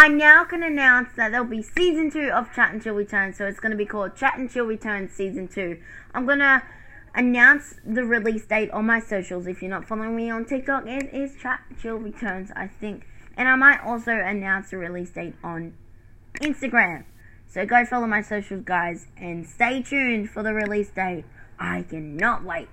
I now can announce that there'll be season two of Chat and Chill Returns. So it's going to be called Chat and Chill Returns season two. I'm going to announce the release date on my socials. If you're not following me on TikTok, it is Chat and Chill Returns, I think. And I might also announce the release date on Instagram. So go follow my socials, guys, and stay tuned for the release date. I cannot wait.